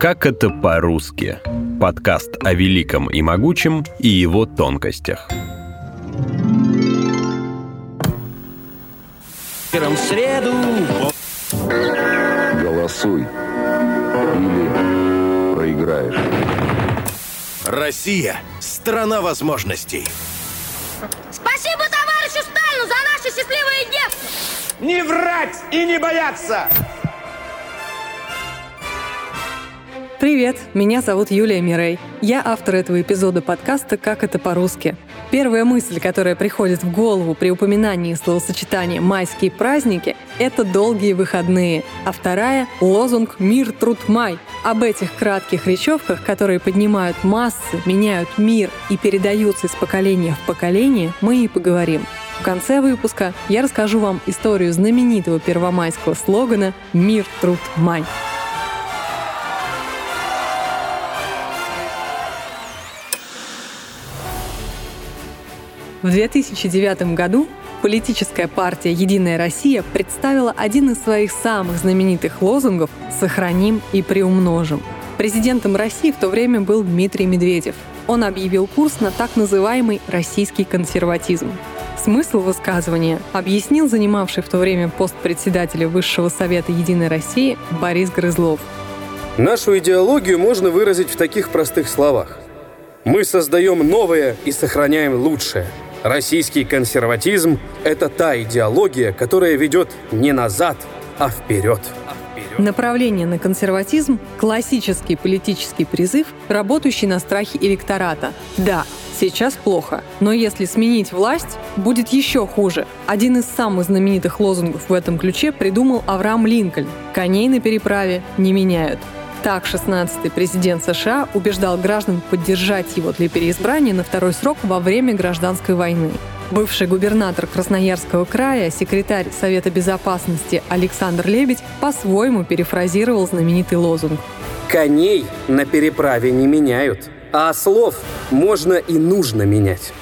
Как это по-русски? Подкаст о великом и могучем и его тонкостях. в среду. Голосуй. Или проиграешь. Россия – страна возможностей. Спасибо товарищу Сталину за наше счастливое детство! Не врать и не бояться! Привет, меня зовут Юлия Мирей. Я автор этого эпизода подкаста «Как это по-русски». Первая мысль, которая приходит в голову при упоминании словосочетания «майские праздники» — это долгие выходные, а вторая — лозунг «Мир, труд, май». Об этих кратких речевках, которые поднимают массы, меняют мир и передаются из поколения в поколение, мы и поговорим. В конце выпуска я расскажу вам историю знаменитого первомайского слогана «Мир, труд, май». В 2009 году политическая партия «Единая Россия» представила один из своих самых знаменитых лозунгов «Сохраним и приумножим». Президентом России в то время был Дмитрий Медведев. Он объявил курс на так называемый российский консерватизм. Смысл высказывания объяснил занимавший в то время пост председателя Высшего Совета Единой России Борис Грызлов. Нашу идеологию можно выразить в таких простых словах. Мы создаем новое и сохраняем лучшее – Российский консерватизм – это та идеология, которая ведет не назад, а вперед. Направление на консерватизм – классический политический призыв, работающий на страхе электората. Да, сейчас плохо, но если сменить власть, будет еще хуже. Один из самых знаменитых лозунгов в этом ключе придумал Авраам Линкольн – «Коней на переправе не меняют». Так 16-й президент США убеждал граждан поддержать его для переизбрания на второй срок во время гражданской войны. Бывший губернатор Красноярского края, секретарь Совета безопасности Александр Лебедь по-своему перефразировал знаменитый лозунг. «Коней на переправе не меняют, а слов можно и нужно менять».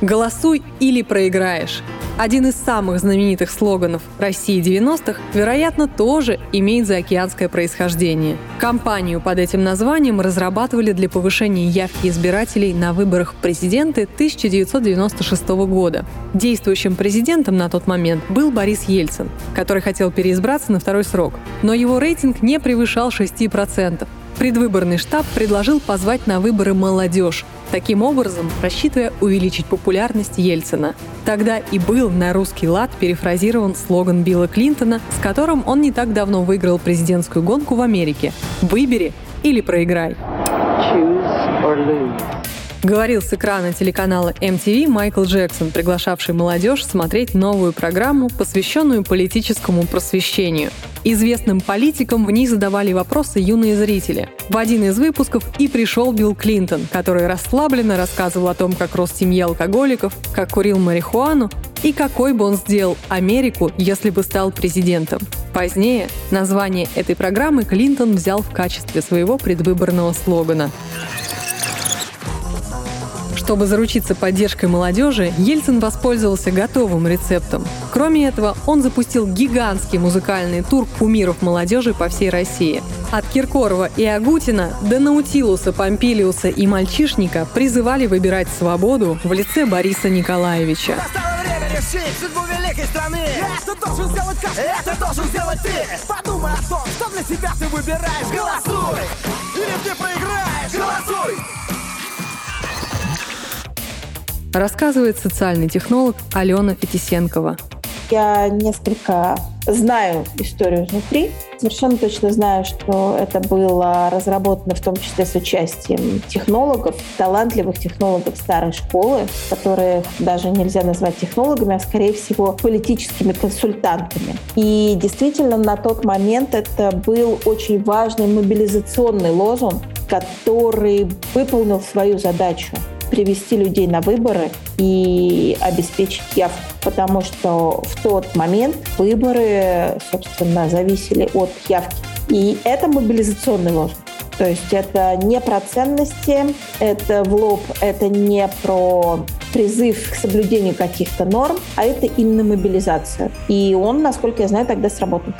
«Голосуй или проиграешь» один из самых знаменитых слоганов России 90-х, вероятно, тоже имеет заокеанское происхождение. Кампанию под этим названием разрабатывали для повышения явки избирателей на выборах президента 1996 года. Действующим президентом на тот момент был Борис Ельцин, который хотел переизбраться на второй срок, но его рейтинг не превышал 6%. Предвыборный штаб предложил позвать на выборы молодежь, таким образом рассчитывая увеличить популярность Ельцина. Тогда и был на русский лад перефразирован слоган Билла Клинтона, с которым он не так давно выиграл президентскую гонку в Америке «Выбери или проиграй». Говорил с экрана телеканала MTV Майкл Джексон, приглашавший молодежь смотреть новую программу, посвященную политическому просвещению. Известным политикам в ней задавали вопросы юные зрители. В один из выпусков и пришел Билл Клинтон, который расслабленно рассказывал о том, как рос в семье алкоголиков, как курил марихуану и какой бы он сделал Америку, если бы стал президентом. Позднее название этой программы Клинтон взял в качестве своего предвыборного слогана. Чтобы заручиться поддержкой молодежи, Ельцин воспользовался готовым рецептом. Кроме этого, он запустил гигантский музыкальный тур кумиров молодежи по всей России. От Киркорова и Агутина до Наутилуса, Помпилиуса и Мальчишника призывали выбирать свободу в лице Бориса Николаевича. судьбу великой страны. Это должен сделать каждый, это должен сделать ты. Подумай о том, что для себя ты выбираешь. Голосуй! Или ты проиграешь. Голосуй! Рассказывает социальный технолог Алена Фетисенкова. Я несколько знаю историю изнутри. Совершенно точно знаю, что это было разработано в том числе с участием технологов, талантливых технологов старой школы, которые даже нельзя назвать технологами, а скорее всего политическими консультантами. И действительно на тот момент это был очень важный мобилизационный лозунг, который выполнил свою задачу привести людей на выборы и обеспечить явку, потому что в тот момент выборы, собственно, зависели от явки. И это мобилизационный лозунг. То есть это не про ценности, это в лоб, это не про призыв к соблюдению каких-то норм, а это именно мобилизация. И он, насколько я знаю, тогда сработал.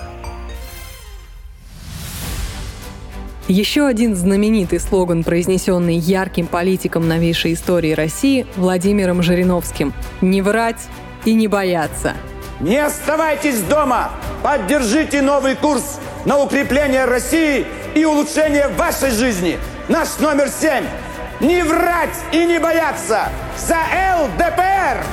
Еще один знаменитый слоган, произнесенный ярким политиком новейшей истории России Владимиром Жириновским «Не врать и не бояться». Не оставайтесь дома! Поддержите новый курс на укрепление России и улучшение вашей жизни. Наш номер семь. Не врать и не бояться. За ЛДПР!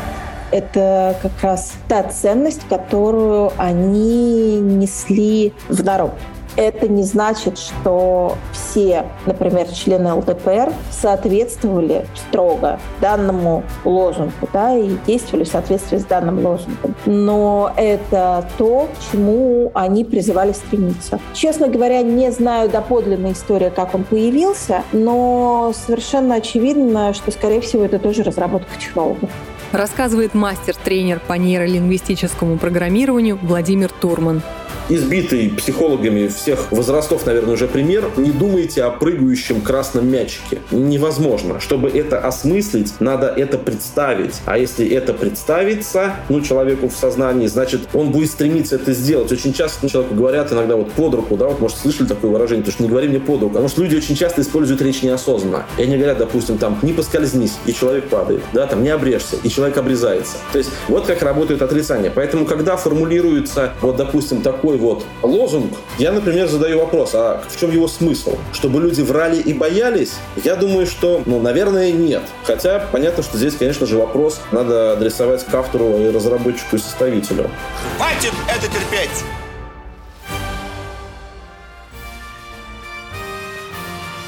Это как раз та ценность, которую они несли в народ это не значит, что все, например, члены ЛДПР соответствовали строго данному лозунгу, да, и действовали в соответствии с данным лозунгом. Но это то, к чему они призывали стремиться. Честно говоря, не знаю доподлинной истории, как он появился, но совершенно очевидно, что, скорее всего, это тоже разработка технологов рассказывает мастер-тренер по нейролингвистическому программированию Владимир Турман избитый психологами всех возрастов, наверное, уже пример. Не думайте о прыгающем красном мячике. Невозможно. Чтобы это осмыслить, надо это представить. А если это представится, ну, человеку в сознании, значит, он будет стремиться это сделать. Очень часто ну, человеку говорят иногда вот под руку, да, вот, может, слышали такое выражение, потому что не говори мне под руку. Потому что люди очень часто используют речь неосознанно. И они говорят, допустим, там, не поскользнись, и человек падает, да, там, не обрежься, и человек обрезается. То есть вот как работает отрицание. Поэтому, когда формулируется, вот, допустим, такой вот лозунг, я, например, задаю вопрос, а в чем его смысл? Чтобы люди врали и боялись? Я думаю, что, ну, наверное, нет. Хотя понятно, что здесь, конечно же, вопрос надо адресовать к автору и разработчику и составителю. Хватит это терпеть!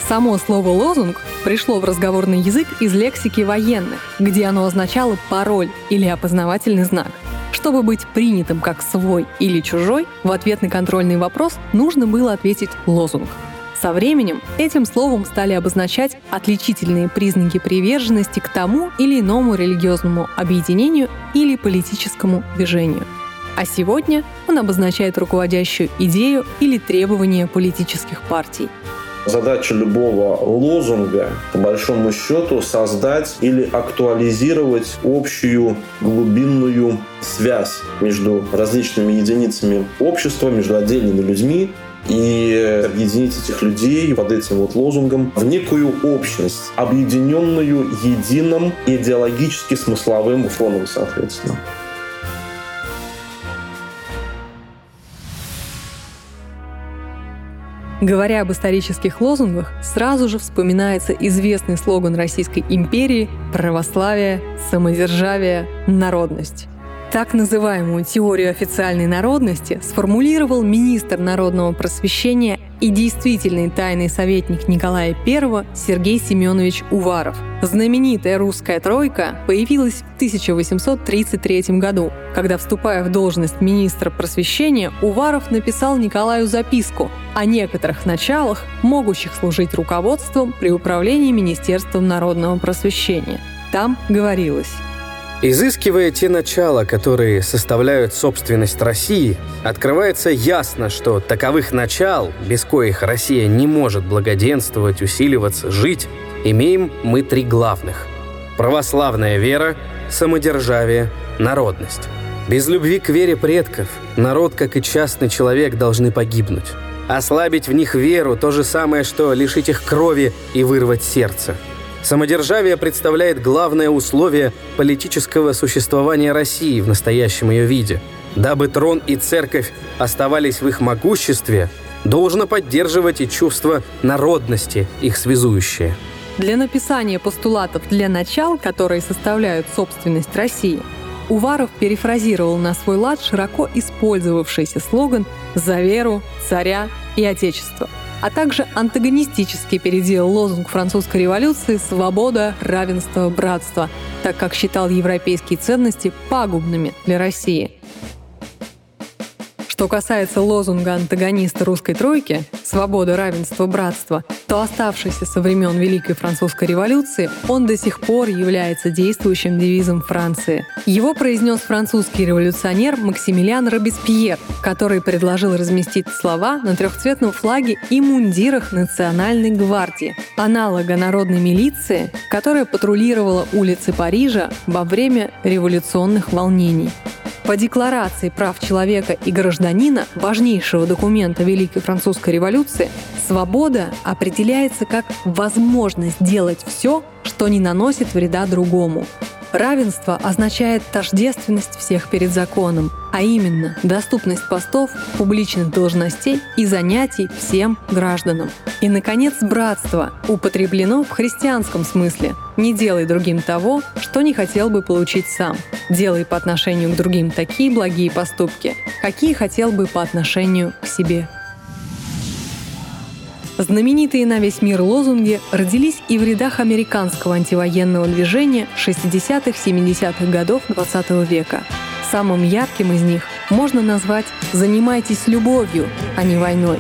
Само слово «лозунг» пришло в разговорный язык из лексики военных, где оно означало пароль или опознавательный знак – чтобы быть принятым как свой или чужой, в ответ на контрольный вопрос нужно было ответить лозунг. Со временем этим словом стали обозначать отличительные признаки приверженности к тому или иному религиозному объединению или политическому движению. А сегодня он обозначает руководящую идею или требование политических партий – Задача любого лозунга, по большому счету, создать или актуализировать общую глубинную связь между различными единицами общества, между отдельными людьми, и объединить этих людей под этим вот лозунгом в некую общность, объединенную единым идеологически смысловым фоном, соответственно. Говоря об исторических лозунгах, сразу же вспоминается известный слоган Российской империи «Православие, самодержавие, народность». Так называемую теорию официальной народности сформулировал министр народного просвещения и действительный тайный советник Николая I Сергей Семенович Уваров. Знаменитая русская тройка появилась в 1833 году, когда, вступая в должность министра просвещения, Уваров написал Николаю записку о некоторых началах, могущих служить руководством при управлении Министерством народного просвещения. Там говорилось Изыскивая те начала, которые составляют собственность России, открывается ясно, что таковых начал, без коих Россия не может благоденствовать, усиливаться, жить, имеем мы три главных. Православная вера, самодержавие, народность. Без любви к вере предков народ, как и частный человек, должны погибнуть. Ослабить в них веру – то же самое, что лишить их крови и вырвать сердце – Самодержавие представляет главное условие политического существования России в настоящем ее виде. Дабы трон и церковь оставались в их могуществе, должно поддерживать и чувство народности, их связующее. Для написания постулатов для начал, которые составляют собственность России, Уваров перефразировал на свой лад широко использовавшийся слоган «За веру, царя и отечество», а также антагонистически переделал лозунг французской революции «Свобода, равенство, братство», так как считал европейские ценности пагубными для России – что касается лозунга антагониста русской тройки «Свобода, равенство, братство», то оставшийся со времен Великой Французской революции, он до сих пор является действующим девизом Франции. Его произнес французский революционер Максимилиан Робеспьер, который предложил разместить слова на трехцветном флаге и мундирах Национальной гвардии, аналога народной милиции, которая патрулировала улицы Парижа во время революционных волнений. По Декларации прав человека и гражданина, важнейшего документа Великой Французской революции, Свобода определяется как возможность делать все, что не наносит вреда другому. Равенство означает тождественность всех перед законом, а именно доступность постов, публичных должностей и занятий всем гражданам. И, наконец, братство употреблено в христианском смысле. Не делай другим того, что не хотел бы получить сам. Делай по отношению к другим такие благие поступки, какие хотел бы по отношению к себе. Знаменитые на весь мир лозунги родились и в рядах американского антивоенного движения 60-70-х годов XX века. Самым ярким из них можно назвать «Занимайтесь любовью, а не войной».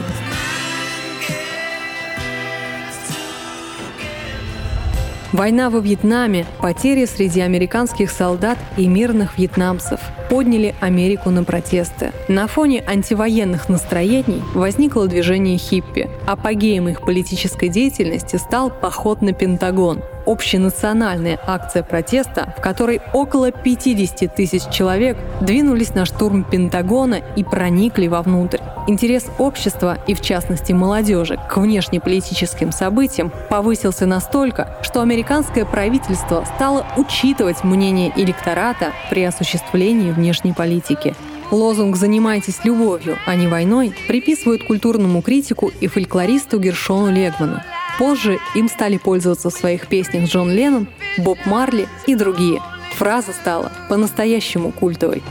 Война во Вьетнаме, потери среди американских солдат и мирных вьетнамцев подняли Америку на протесты. На фоне антивоенных настроений возникло движение хиппи. Апогеем их политической деятельности стал поход на Пентагон, общенациональная акция протеста, в которой около 50 тысяч человек двинулись на штурм Пентагона и проникли вовнутрь. Интерес общества и, в частности, молодежи к внешнеполитическим событиям повысился настолько, что американское правительство стало учитывать мнение электората при осуществлении внешней политики. Лозунг «Занимайтесь любовью, а не войной» приписывают культурному критику и фольклористу Гершону Легману. Позже им стали пользоваться в своих песнях Джон Леннон, Боб Марли и другие. Фраза стала по-настоящему культовой.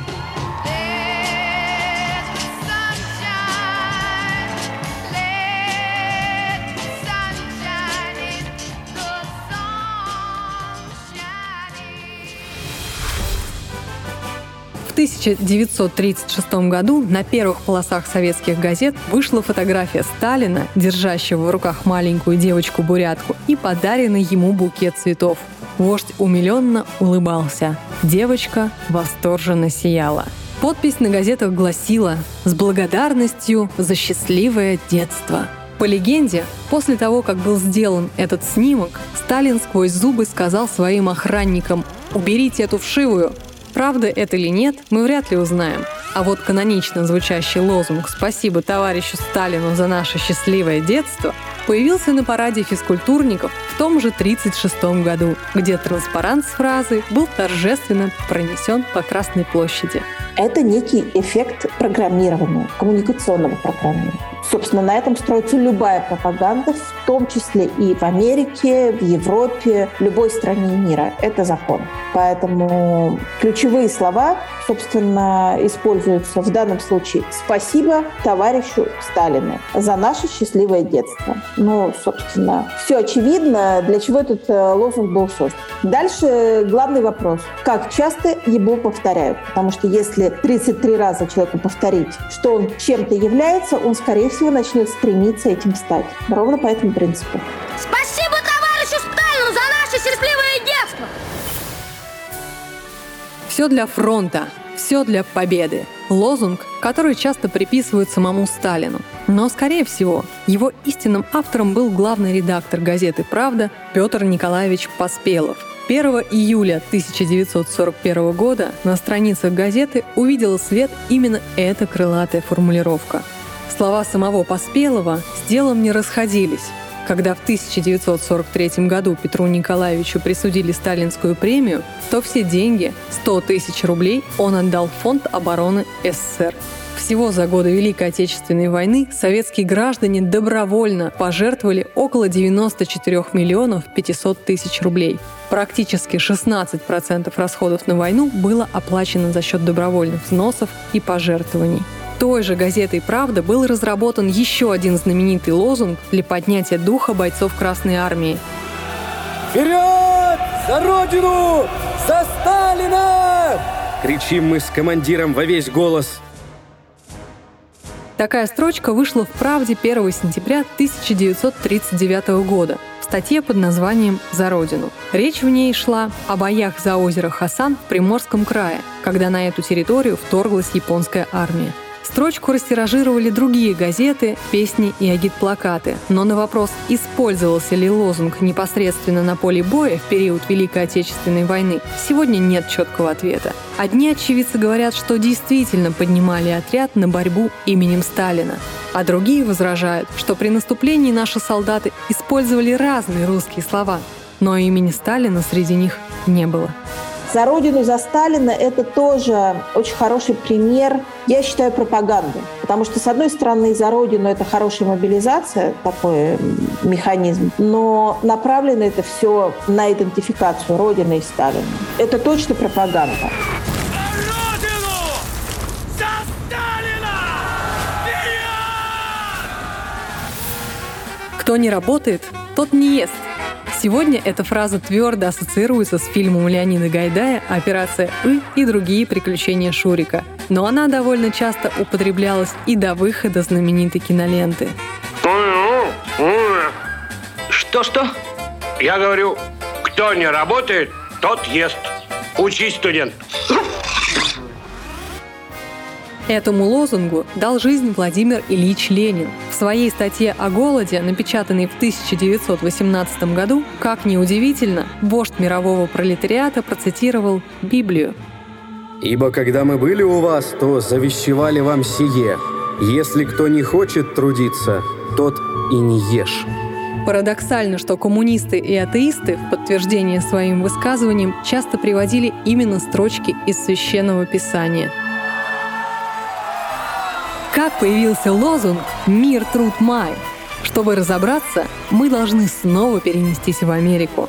1936 году на первых полосах советских газет вышла фотография Сталина, держащего в руках маленькую девочку-бурятку, и подаренный ему букет цветов. Вождь умиленно улыбался. Девочка восторженно сияла. Подпись на газетах гласила «С благодарностью за счастливое детство». По легенде, после того, как был сделан этот снимок, Сталин сквозь зубы сказал своим охранникам «Уберите эту вшивую, Правда это или нет, мы вряд ли узнаем. А вот канонично звучащий лозунг «Спасибо товарищу Сталину за наше счастливое детство» появился на параде физкультурников в том же 1936 году, где транспарант с фразой был торжественно пронесен по Красной площади. Это некий эффект программирования, коммуникационного программирования. Собственно, на этом строится любая пропаганда, в том числе и в Америке, в Европе, в любой стране мира. Это закон. Поэтому ключевые слова, собственно, используются в данном случае «Спасибо товарищу Сталину за наше счастливое детство». Ну, собственно, все очевидно, для чего этот э, лозунг был создан. Дальше главный вопрос. Как часто его повторяют? Потому что если 33 раза человеку повторить, что он чем-то является, он, скорее всего, начнет стремиться этим стать. Ровно по этому принципу. Спасибо товарищу Сталину за наше счастливое детство! Все для фронта, все для победы. Лозунг, который часто приписывают самому Сталину. Но, скорее всего, его истинным автором был главный редактор газеты «Правда» Петр Николаевич Поспелов. 1 июля 1941 года на страницах газеты увидела свет именно эта крылатая формулировка. Слова самого Поспелова с делом не расходились. Когда в 1943 году Петру Николаевичу присудили сталинскую премию, то все деньги, 100 тысяч рублей, он отдал в Фонд обороны СССР. Всего за годы Великой Отечественной войны советские граждане добровольно пожертвовали около 94 миллионов 500 тысяч рублей. Практически 16% расходов на войну было оплачено за счет добровольных взносов и пожертвований той же газетой «Правда» был разработан еще один знаменитый лозунг для поднятия духа бойцов Красной Армии. Вперед! За Родину! За Сталина! Кричим мы с командиром во весь голос. Такая строчка вышла в «Правде» 1 сентября 1939 года в статье под названием «За Родину». Речь в ней шла о боях за озеро Хасан в Приморском крае, когда на эту территорию вторглась японская армия. Строчку растиражировали другие газеты, песни и агитплакаты. Но на вопрос, использовался ли лозунг непосредственно на поле боя в период Великой Отечественной войны, сегодня нет четкого ответа. Одни очевидцы говорят, что действительно поднимали отряд на борьбу именем Сталина, а другие возражают, что при наступлении наши солдаты использовали разные русские слова, но имени Сталина среди них не было. За Родину, за Сталина – это тоже очень хороший пример, я считаю, пропаганды. Потому что, с одной стороны, за Родину – это хорошая мобилизация, такой механизм, но направлено это все на идентификацию Родины и Сталина. Это точно пропаганда. Кто не работает, тот не ест – Сегодня эта фраза твердо ассоциируется с фильмом Леонида Гайдая «Операция И» и другие приключения Шурика. Но она довольно часто употреблялась и до выхода знаменитой киноленты. Что-что? Я говорю, кто не работает, тот ест. Учись, студент. Этому лозунгу дал жизнь Владимир Ильич Ленин. В своей статье о голоде, напечатанной в 1918 году, как ни удивительно, вождь мирового пролетариата процитировал Библию. «Ибо когда мы были у вас, то завещевали вам сие. Если кто не хочет трудиться, тот и не ешь». Парадоксально, что коммунисты и атеисты в подтверждение своим высказываниям часто приводили именно строчки из Священного Писания – как появился лозунг «Мир, труд, май»? Чтобы разобраться, мы должны снова перенестись в Америку.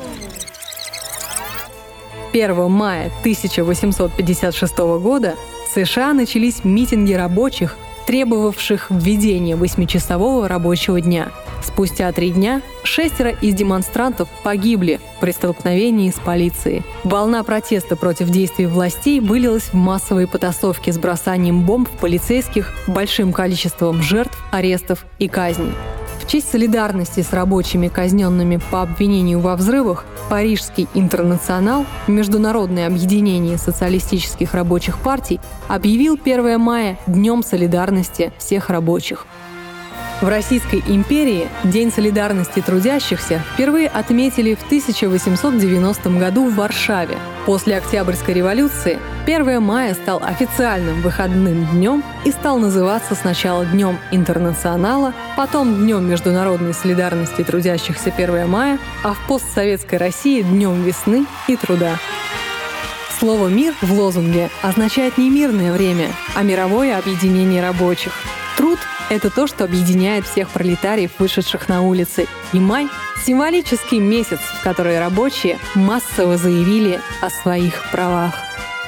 1 мая 1856 года в США начались митинги рабочих, требовавших введения восьмичасового рабочего дня – Спустя три дня шестеро из демонстрантов погибли при столкновении с полицией. Волна протеста против действий властей вылилась в массовые потасовки с бросанием бомб в полицейских, большим количеством жертв, арестов и казней. В честь солидарности с рабочими, казненными по обвинению во взрывах, Парижский интернационал, Международное объединение социалистических рабочих партий, объявил 1 мая Днем солидарности всех рабочих. В Российской империи День солидарности трудящихся впервые отметили в 1890 году в Варшаве. После Октябрьской революции 1 мая стал официальным выходным днем и стал называться сначала Днем Интернационала, потом Днем международной солидарности трудящихся 1 мая, а в постсоветской России Днем весны и труда. Слово «мир» в лозунге означает не мирное время, а мировое объединение рабочих. Это то, что объединяет всех пролетариев, вышедших на улицы. И май — символический месяц, в который рабочие массово заявили о своих правах.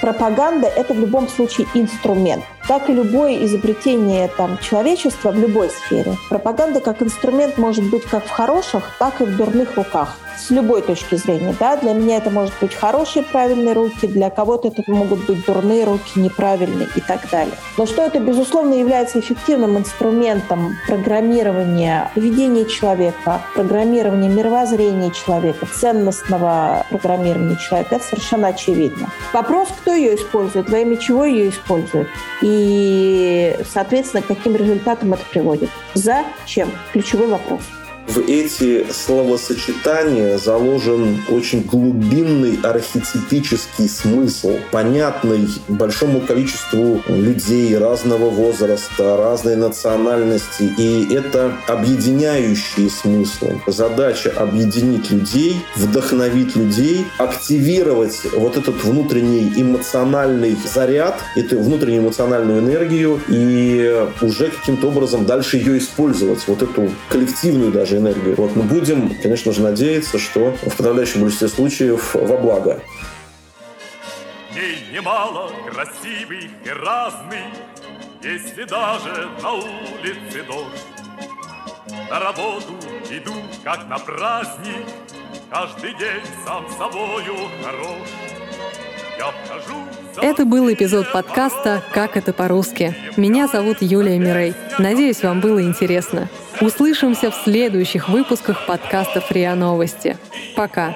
Пропаганда – это в любом случае инструмент. Как и любое изобретение там, человечества в любой сфере, пропаганда как инструмент может быть как в хороших, так и в дурных руках с любой точки зрения. Да? Для меня это может быть хорошие, правильные руки, для кого-то это могут быть дурные руки, неправильные и так далее. Но что это, безусловно, является эффективным инструментом программирования поведения человека, программирования мировоззрения человека, ценностного программирования человека, это совершенно очевидно. Вопрос, кто ее использует, во имя чего ее использует. И и, соответственно, к каким результатам это приводит. Зачем? Ключевой вопрос. В эти словосочетания заложен очень глубинный архетипический смысл, понятный большому количеству людей разного возраста, разной национальности. И это объединяющие смыслы. Задача объединить людей, вдохновить людей, активировать вот этот внутренний эмоциональный заряд, эту внутреннюю эмоциональную энергию и уже каким-то образом дальше ее использовать, вот эту коллективную даже же энергию. Вот мы будем, конечно же, надеяться, что в подавляющем большинстве случаев во благо. Дней немало красивых и разных, Если даже на улице дождь. На работу иду, как на праздник, Каждый день сам собою хорош. Это был эпизод подкаста «Как это по-русски». Меня зовут Юлия Мирей. Надеюсь, вам было интересно. Услышимся в следующих выпусках подкаста «РИА Новости». Пока.